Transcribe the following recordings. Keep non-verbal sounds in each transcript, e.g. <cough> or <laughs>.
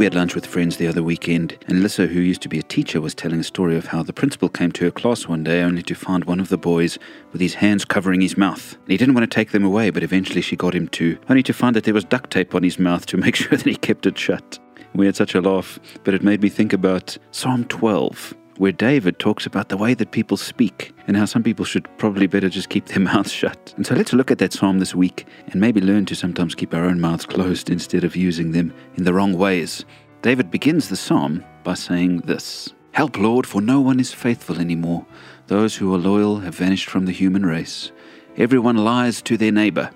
We had lunch with friends the other weekend, and Lissa, who used to be a teacher, was telling a story of how the principal came to her class one day only to find one of the boys with his hands covering his mouth. And he didn't want to take them away, but eventually she got him to, only to find that there was duct tape on his mouth to <laughs> make sure that he kept it shut. We had such a laugh, but it made me think about Psalm 12, where David talks about the way that people speak and how some people should probably better just keep their <laughs> mouths shut. And so let's look at that psalm this week and maybe learn to sometimes keep our own mouths closed instead of using them in the wrong ways. David begins the psalm by saying this Help, Lord, for no one is faithful anymore. Those who are loyal have vanished from the human race. Everyone lies to their neighbor.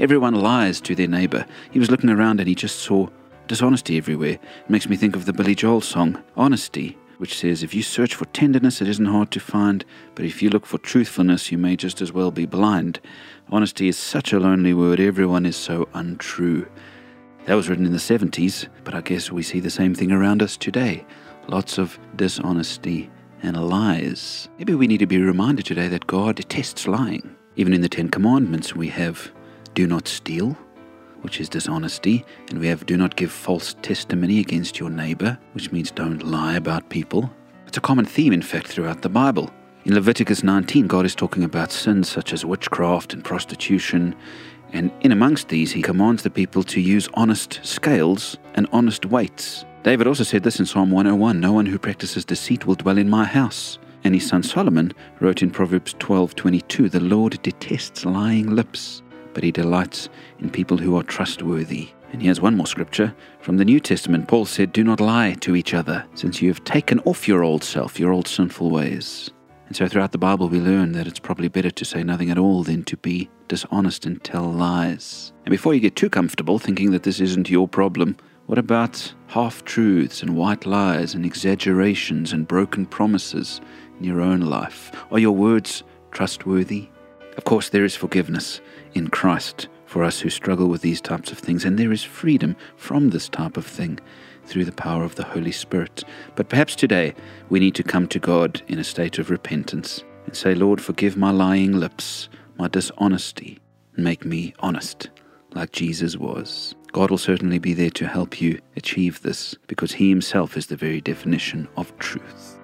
Everyone lies to their neighbor. He was looking around and he just saw dishonesty everywhere. It makes me think of the Billy Joel song, Honesty, which says, If you search for tenderness, it isn't hard to find, but if you look for truthfulness, you may just as well be blind. Honesty is such a lonely word. Everyone is so untrue. That was written in the 70s, but I guess we see the same thing around us today. Lots of dishonesty and lies. Maybe we need to be reminded today that God detests lying. Even in the Ten Commandments, we have do not steal, which is dishonesty, and we have do not give false testimony against your neighbor, which means don't lie about people. It's a common theme, in fact, throughout the Bible. In Leviticus 19, God is talking about sins such as witchcraft and prostitution, and in amongst these, he commands the people to use honest scales and honest weights. David also said this in Psalm 101 No one who practices deceit will dwell in my house. And his son Solomon wrote in Proverbs 12:22, "The Lord detests lying lips, but he delights in people who are trustworthy." And here's one more scripture from the New Testament. Paul said, "Do not lie to each other, since you have taken off your old self, your old sinful ways." And so throughout the Bible, we learn that it's probably better to say nothing at all than to be dishonest and tell lies. And before you get too comfortable thinking that this isn't your problem, what about half truths and white lies and exaggerations and broken promises in your own life? Are your words trustworthy? Of course, there is forgiveness in Christ for us who struggle with these types of things, and there is freedom from this type of thing through the power of the Holy Spirit. But perhaps today we need to come to God in a state of repentance and say, Lord, forgive my lying lips, my dishonesty, and make me honest like Jesus was. God will certainly be there to help you achieve this because He Himself is the very definition of truth.